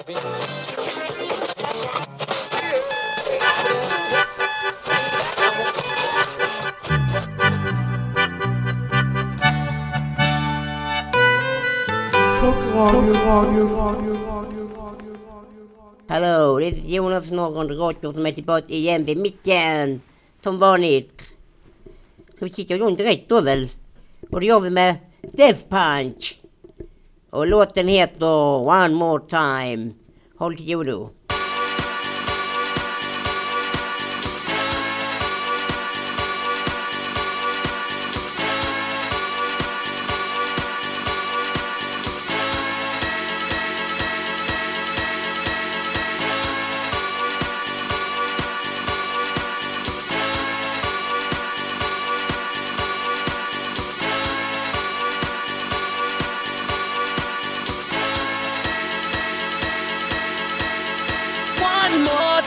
Hallå, det är Jonas Norrgård Radio som är tillbaka igen vid micken. Som vanligt. Ska vi kika runt rätt då väl? Och det gör vi med Death Punch. Och låten heter One More Time. Håll till godo.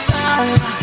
Time.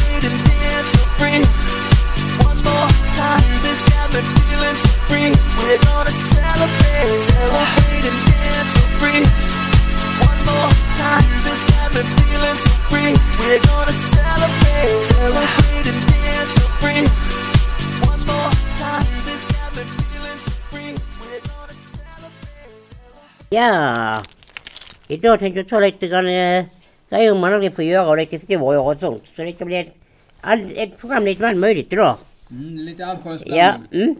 Ja, idag tänkte jag ta lite grann eh, grejer man aldrig får göra och lite historier och sånt. Så det ska bli ett, all, ett program lite allt möjligt idag. Mm, lite allsköns Ja, mm.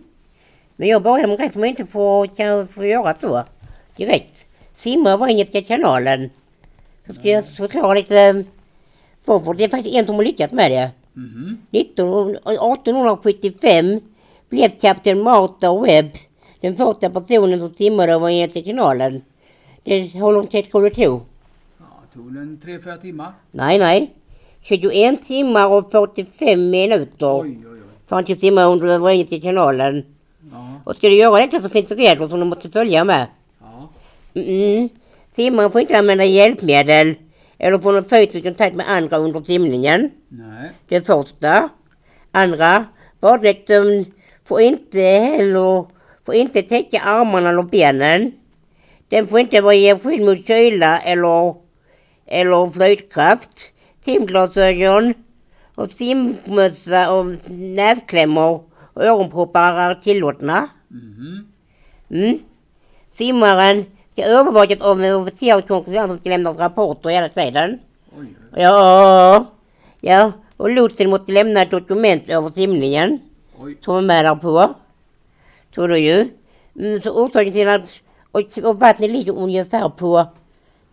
Men jag börjar med rätt som jag inte får, kan få göra så. Direkt. Simma var Engelska kanalen. Så ska jag förklara lite eh, varför. Det är faktiskt en som har lyckats med det. Mhm. 19, 1875 blev kapten Martha Webb den första personen som simmade över Engelska kanalen. Det, hur lång tid tror du det tog? Ja, tog den 3-4 timmar? Nej, nej. 21 timmar och 45 minuter. Oj, oj, oj. För han skulle simma under över Engelska kanalen. Ja, Och ska du göra detta så finns det regler som du måste följa med. ja. Mm. Simmaren får inte använda hjälpmedel eller få någon fysisk kontakt med andra under simningen. Nej. Det första. Andra. Baddräkten får inte heller får inte täcka armarna eller benen. Den får inte vara ge skydd mot kyla eller, eller flytkraft. Simglasögon och simmössa och näsklämmor och öronproppar är tillåtna. Mhm. Mm. Simmaren ska övervakas av en officer och konkurrent som ska lämna rapporter hela tiden. Oj, Ja, ja. Och lotsen måste lämna ett dokument över simningen. oj. Som är med där på. Tror du ju. Mm, så orsaken till att och, och vattnet ligger ungefär på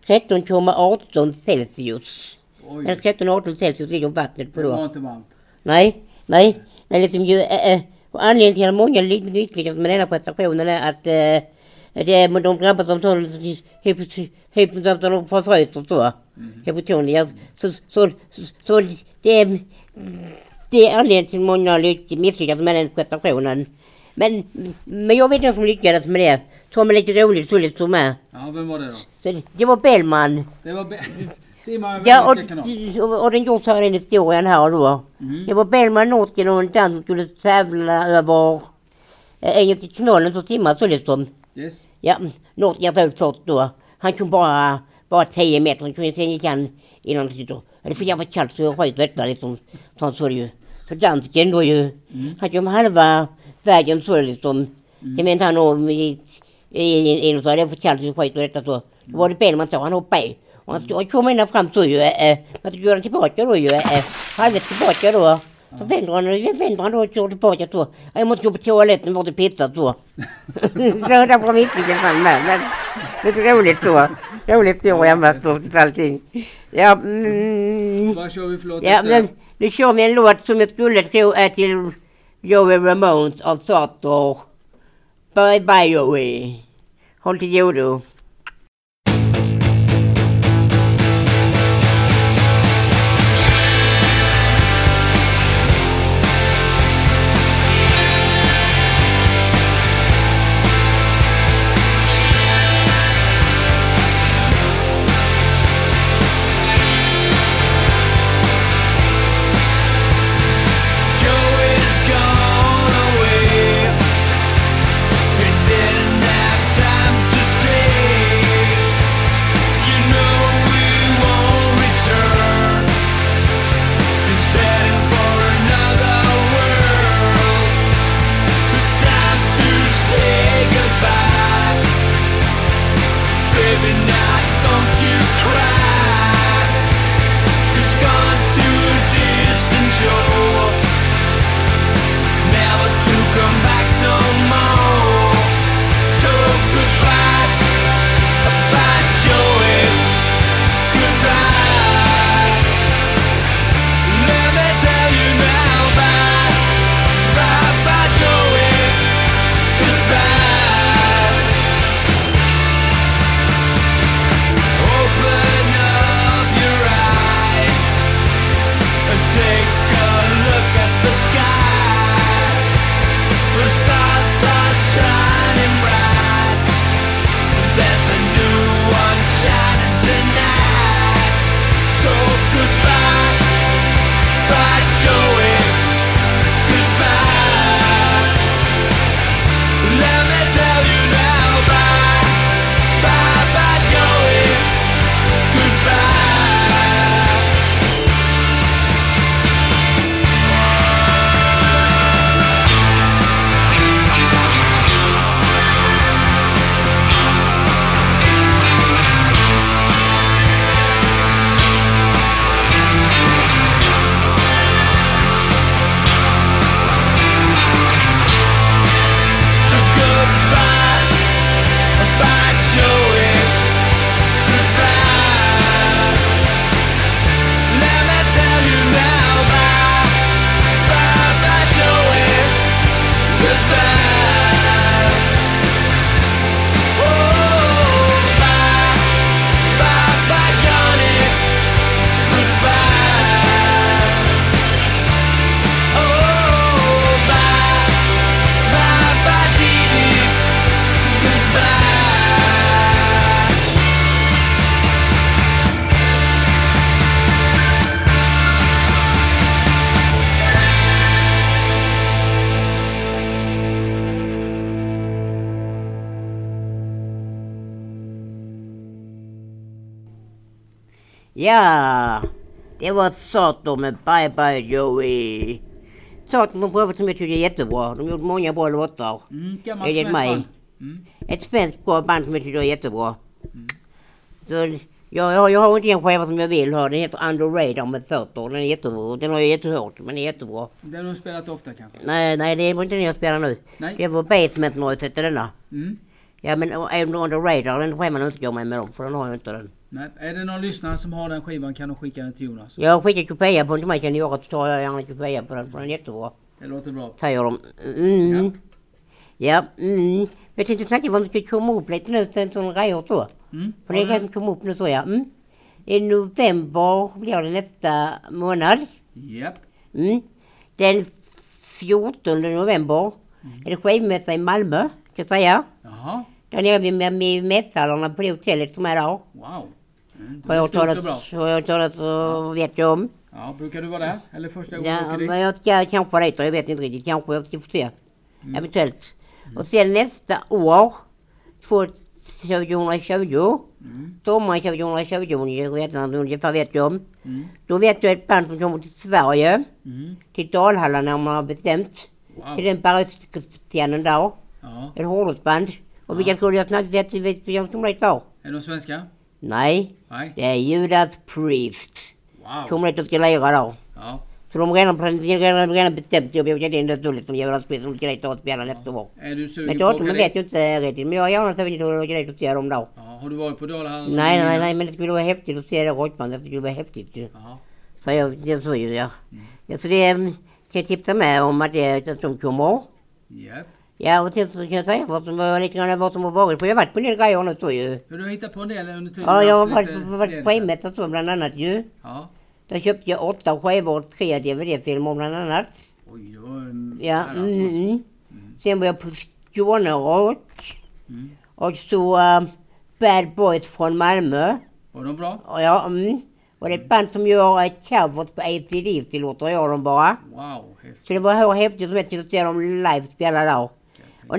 13,18 Celsius. Oj. Eller 13,18 Celsius ligger vattnet på Det då. var inte varmt. Nej, nej. Nej, liksom ju, äh, äh, och anledningen till att många ly- misslyckas med denna prestationen är att äh, det, är- de drabbas av sån hypnotism, de förfryser så. Hypotonia. Så, så, så, så det, är- det är anledningen till många lyck- misslyckas med den prestationen. Men, men jag vet inte som lyckades med det. Som är lite roligt, så lite är. Ja, vem var det då? Så det, det var Bellman. Det var Be- Simmaren Ja, och, och, och den gjorts här den historien här då. Mhm. Det var Bellman Norsken och en dans som skulle tävla över eh, Engelska kanalen så simmade så liksom. Yes. Ja, Norsken var ut först då. Han kunde bara, bara 10 meter, han kunde sen gick han innan han sitter. Det för jävla kallt så jag i detta liksom. Så han såg det ju. Så dansken då ju, han kom halva vägen så liksom. Om i, i, i, i, så det är för kallt så jag skiter i detta så. Då var det Bellman så, han hoppade i. Och han, kom ända fram så ju. Eh, man skulle göra tillbaka då ju. Eh, halvvägs tillbaka då. Så vänder han, vänder han då och kör tillbaka så. Jag måste gå på toaletten för att pissa så. så därför misslyckades han med. Men lite roligt så. Roligt så hemma så till allting. Ja, mm, Vad kör vi för låt ja men nu kör vi en låt som jag skulle tro är till Joey Ramones av Sator. Bye bye Joey. Håll till godo. Ja, det var Saturn med Bye Bye Joey. De för som jag tycker är jättebra. De gjorde många bra låtar. Mm, gammalt svenskt band. Mm. Ett svenskt bra band som jag tycker är jättebra. Så jag, jag, jag har inte en skiva som jag vill ha. Den heter Under Radar med Saturn. Den är jättebra. Den har jag jättehört men den är jättebra. Den har du spelat ofta kanske? Nej, nej det var inte den jag spelar nu. Nej. Det var Basement Noise hette denna. Mm. Ja men Under Radar den skivan jag mig med dem för den har jag inte den. Nej. Är det någon lyssnare som har den skivan kan de skicka den till Jonas. Jag har skickat kopia på den till mig kan ni göra så tar jag gärna kopia på den för den är jättebra. Det låter bra. Säger de. Mm. Ja. mm. Jag tänkte snacka om det komma upp lite nu sådana grejer så. Mm. För det kan komma upp nu så ja. Mm. I november blir det nästa månad. Japp. Mm. Den 14 november är det skivmässa i Malmö, ska jag säga. Jaha. Där nere vid, med, med mässhallarna på det hotellet som är där. Wow. Mm. Har jag och talat, har jag talat och vet jag om. Ja, brukar du vara där? Eller första gången du Ja, dit? men jag ska kanske vara dit, jag vet inte riktigt. Kanske, jag ska få se. Eventuellt. Och sen nästa år, 2020, sommaren 2020, jag vet inte, ungefär vet jag om. Mm. Då vet jag ett band som kommer till Sverige, Mm. till Dalhalla när man har bestämt. Wow. Till den bergsscenen där. Ja. Ett hårdrocksband. Och vilka skulle jag snacka, du vet vilka som dit där? Är de svenska? Nej, Nej. det är Judas Priest. Wow. Kommer och ska lira där. Ja. Så de har redan, redan, redan bestämt, jag vet inte, det är dåligt som Judas Priest, de dit och spela nästa år. Är du sugen Men på att datumen åka vet jag inte riktigt, men jag har gärna sett att åka dit och se dem där. Ja. Har du varit på Dalahallen? Nej, nej, nej, men det skulle vara häftigt att se det rockbandet, det skulle vara häftigt ju. Ja. Så jag, det så ju, ja. ja. Så det mm, kan jag tipsa med om att det att de kommer. Japp. Ja, och sen så kan jag säga vad som lite grann har varit, för jag har varit på en del grejer nu så ju. Men du har hittat på en del under tiden? Ja, du jag har varit, varit på skivmässa så bland annat ju. Ja. Där köpte jag åtta skivor och tre DVD-filmer bland annat. Oj, det var en... Ja, herrans massa. mm. Sen var jag på Skånerock. Mm. Och så uh, Bad Boys från Malmö. Var de bra? Och ja, mm. Och det är ett band som gör uh, covers på ACDC-låtar, gör de bara. Wow, häftigt. Så det var häftigt som helst att se dem live spela där. Och,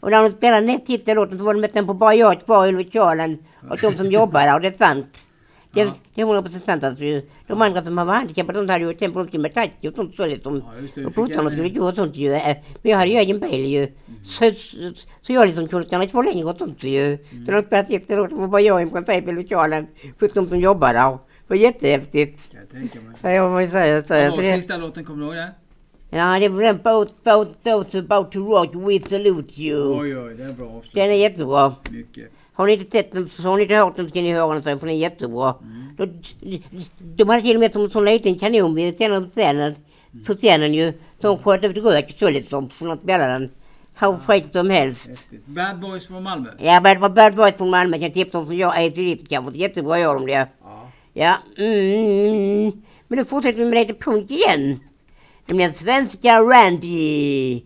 och när de spelade näst sista låten så var de nästan på bara jag kvar i lokalen och de som jobbar där, och det är sant. Det, Ja. det är 100 procent sant alltså. De andra som var handikappade, de hade ju till exempel med taxi och sånt så liksom. Ja, och en- skulle gå och sånt ju. Eh, Men jag hade ju egen bil ju. Så, så, så jag liksom kunde stanna kvar längre och sånt ju. Så de spelade sista låten var bara jag i princip i lokalen. Plus de som jobbar där. Det var jättehäftigt. Kan jag tänka mig. Så jag får säga så. Vad så det- sista låten? Kommer du ihåg det? Ja, det var den Boat, Boat, about to rock, we salute you. Oj, oj, det är bra avslut. Den är jättebra. Mycket. Har ni inte sett den, har ni inte hört den ska ni höra den sen för den är jättebra. De, de hade till och med som en sån liten kanon vid scenen, scenen, på scenen ju. Som sköt ut rök så liksom, för de spelade den. Hur fräckt som helst. Häftigt. Bad Boys från Malmö. Ja, det var Bad Boys från Malmö, jag tipsa om som jag är till lite kanske. Jättebra gör de det. Ja. Ja, mm. Men då fortsätter vi med lite punk igen. Blir svenska Randy.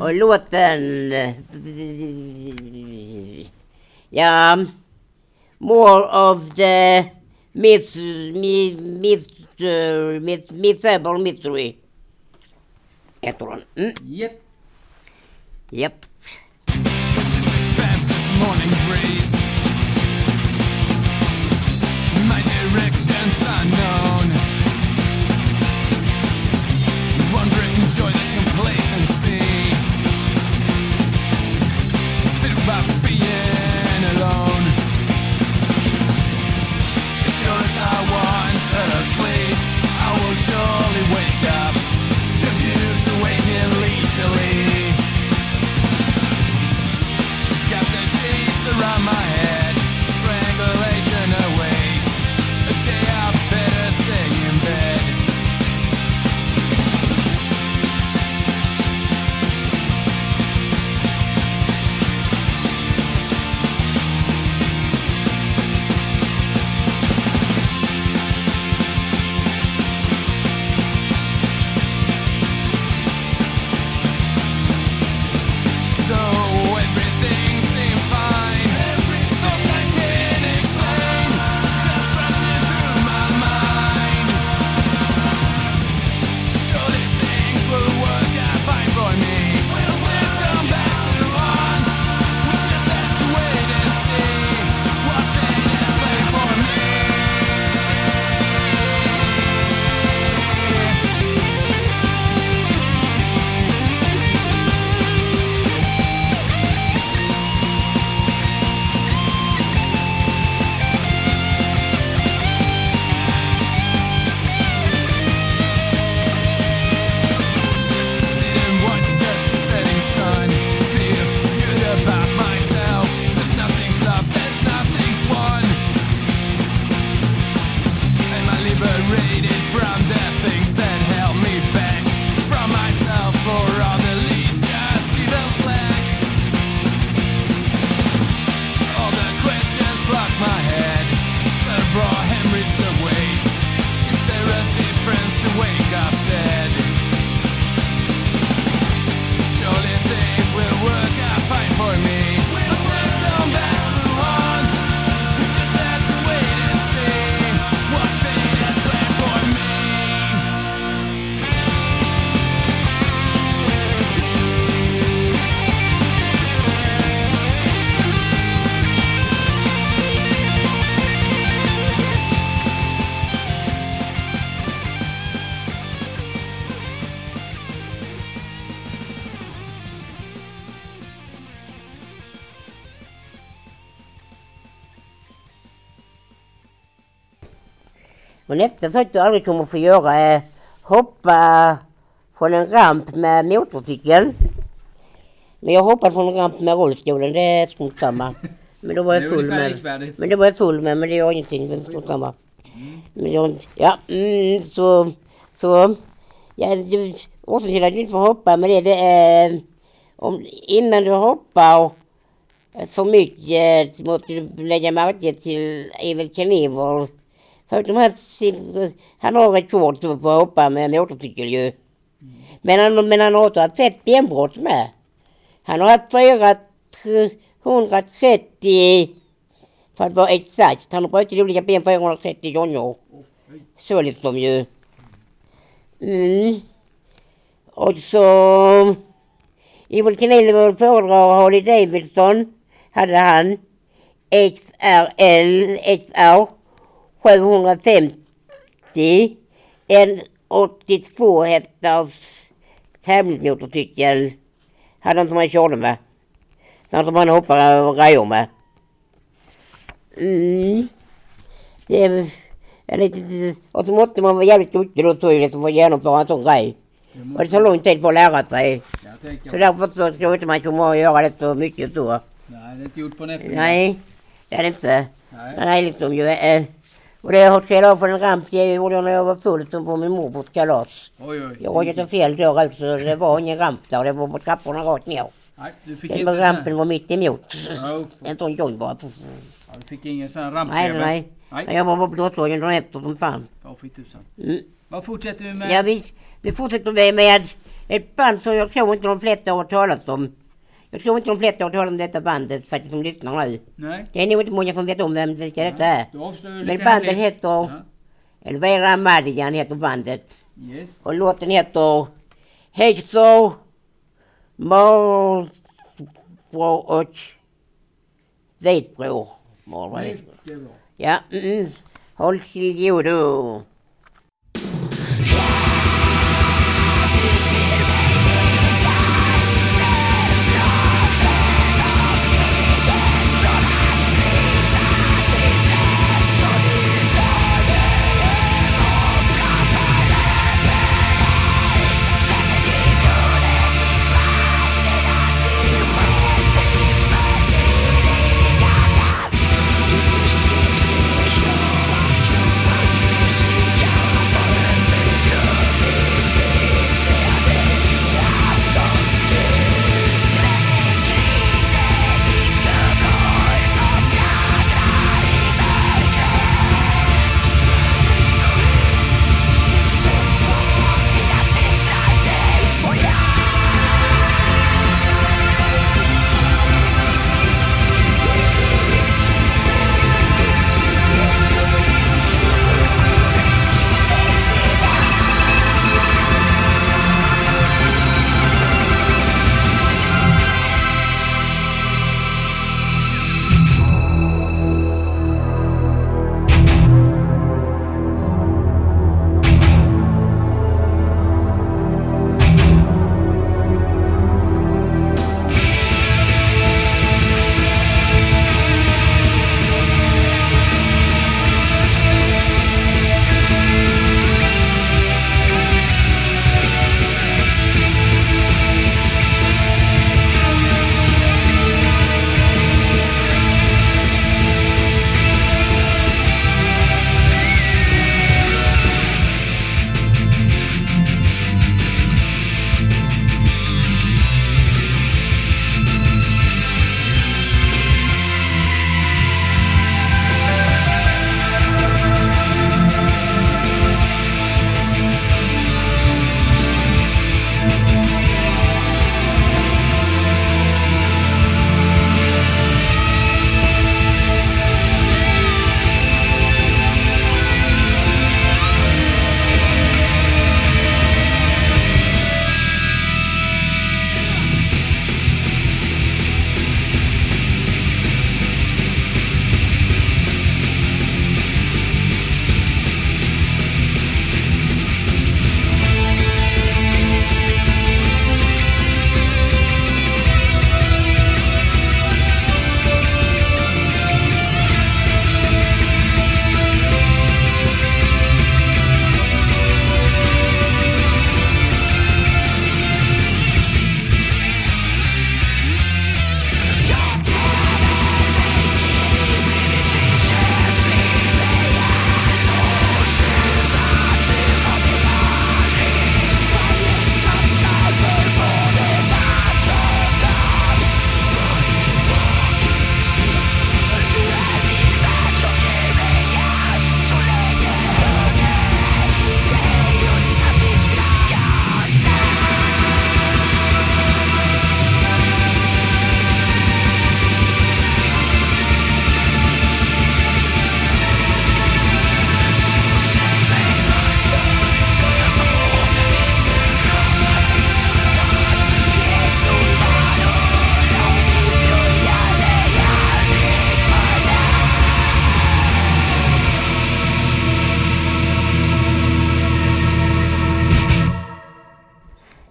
Och låten... Ja... More of the myth... Myth... Myth... Myth... Mythable mystery. Heter den. Mm. Japp. Japp. Fast Och nästa sak du aldrig kommer få göra är hoppa från en ramp med motorcykeln. Men jag hoppade från en ramp med rullstolen, det är strunt samma. Men då var jag full med. Men det var jag full med, men det gör ingenting. Men strunt samma. Men jag, ja, mm, så, så. Ja, du, orsaken till att du inte får hoppa med det, det är om, innan du hoppar för mycket så måste du lägga märke till Evil Knievel. Förutom att han har rekord på att hoppa med motorcykel ju. Men han, men han har också haft ett benbrott med. Han har haft 430, för att vara exakt, han har brutit olika ben 430 gånger. Så liksom ju. Mm. Och så... Evil Knievel föredrar Harley Davidson, hade han. XRL, XR 750. En 82 hästars tävlingsmotorcykel. Hade han som han körde med. Den som han hoppade och grejer med. Mm. Det är, är lite, och så måste man vara jävligt duktig då tror jag för att genomföra en sån grej. Och det tar lång tid för att lära sig. jag Så därför så tror jag inte man kommer att göra det så mycket så. nej, det är inte gjort på en eftermiddag. Nej, det är det inte. Nej. Nej, liksom ju. Eh, och det har trillat av från en ramp, det gjorde jag när jag var full på min morbrors kalas. Oj, oj. Jag råkade fel dörr ut så det var ingen ramp där, det var på trapporna rakt ner. Nej, du fick Den inte rampen var mitt emot. Ja, En sån joint bara. ja, du fick ingen sån här Nej, nej, nej. Nej. Jag var på Brottsdagen dagen efter som fan. Ja, fy tusan. Mm. Vad fortsätter vi med? Ja, vi, vi fortsätter med, med ett band som jag tror inte de flesta har hört talas om. Jag tror inte de flesta har talas om detta bandet faktiskt som lyssnar nu. Nej? Det är nog inte många som vet om vem vilka detta är. Men bandet heter Ja. Elvira Madigan heter bandet. Yes. Och låten heter Hector Morbror och Vitbror. Det. Ja, mm. Håll till godo.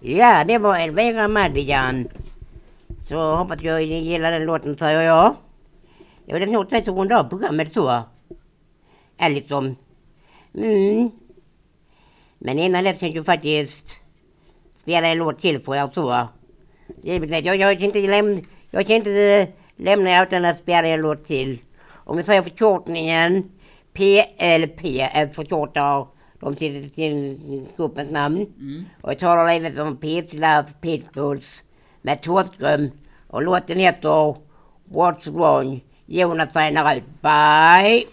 Ja, det var Elvira Madigan. Så hoppas jag ni gillar den låten, säger jag. Jag vet snart inte runda av programmet så. Är liksom... Mm. Men innan dess tänkte jag faktiskt spela en låt till för er så. Givetvis, jag, jag kan inte, lämna jag kan inte lämna utan att spela en låt till. Om vi säger förkortningen PLP är förkortar de till sin gruppens namn. Och jag talar även som Pete Love Pitbulls med Thåström. Och låten heter What's Wrong. Jonas signar ut. Bye!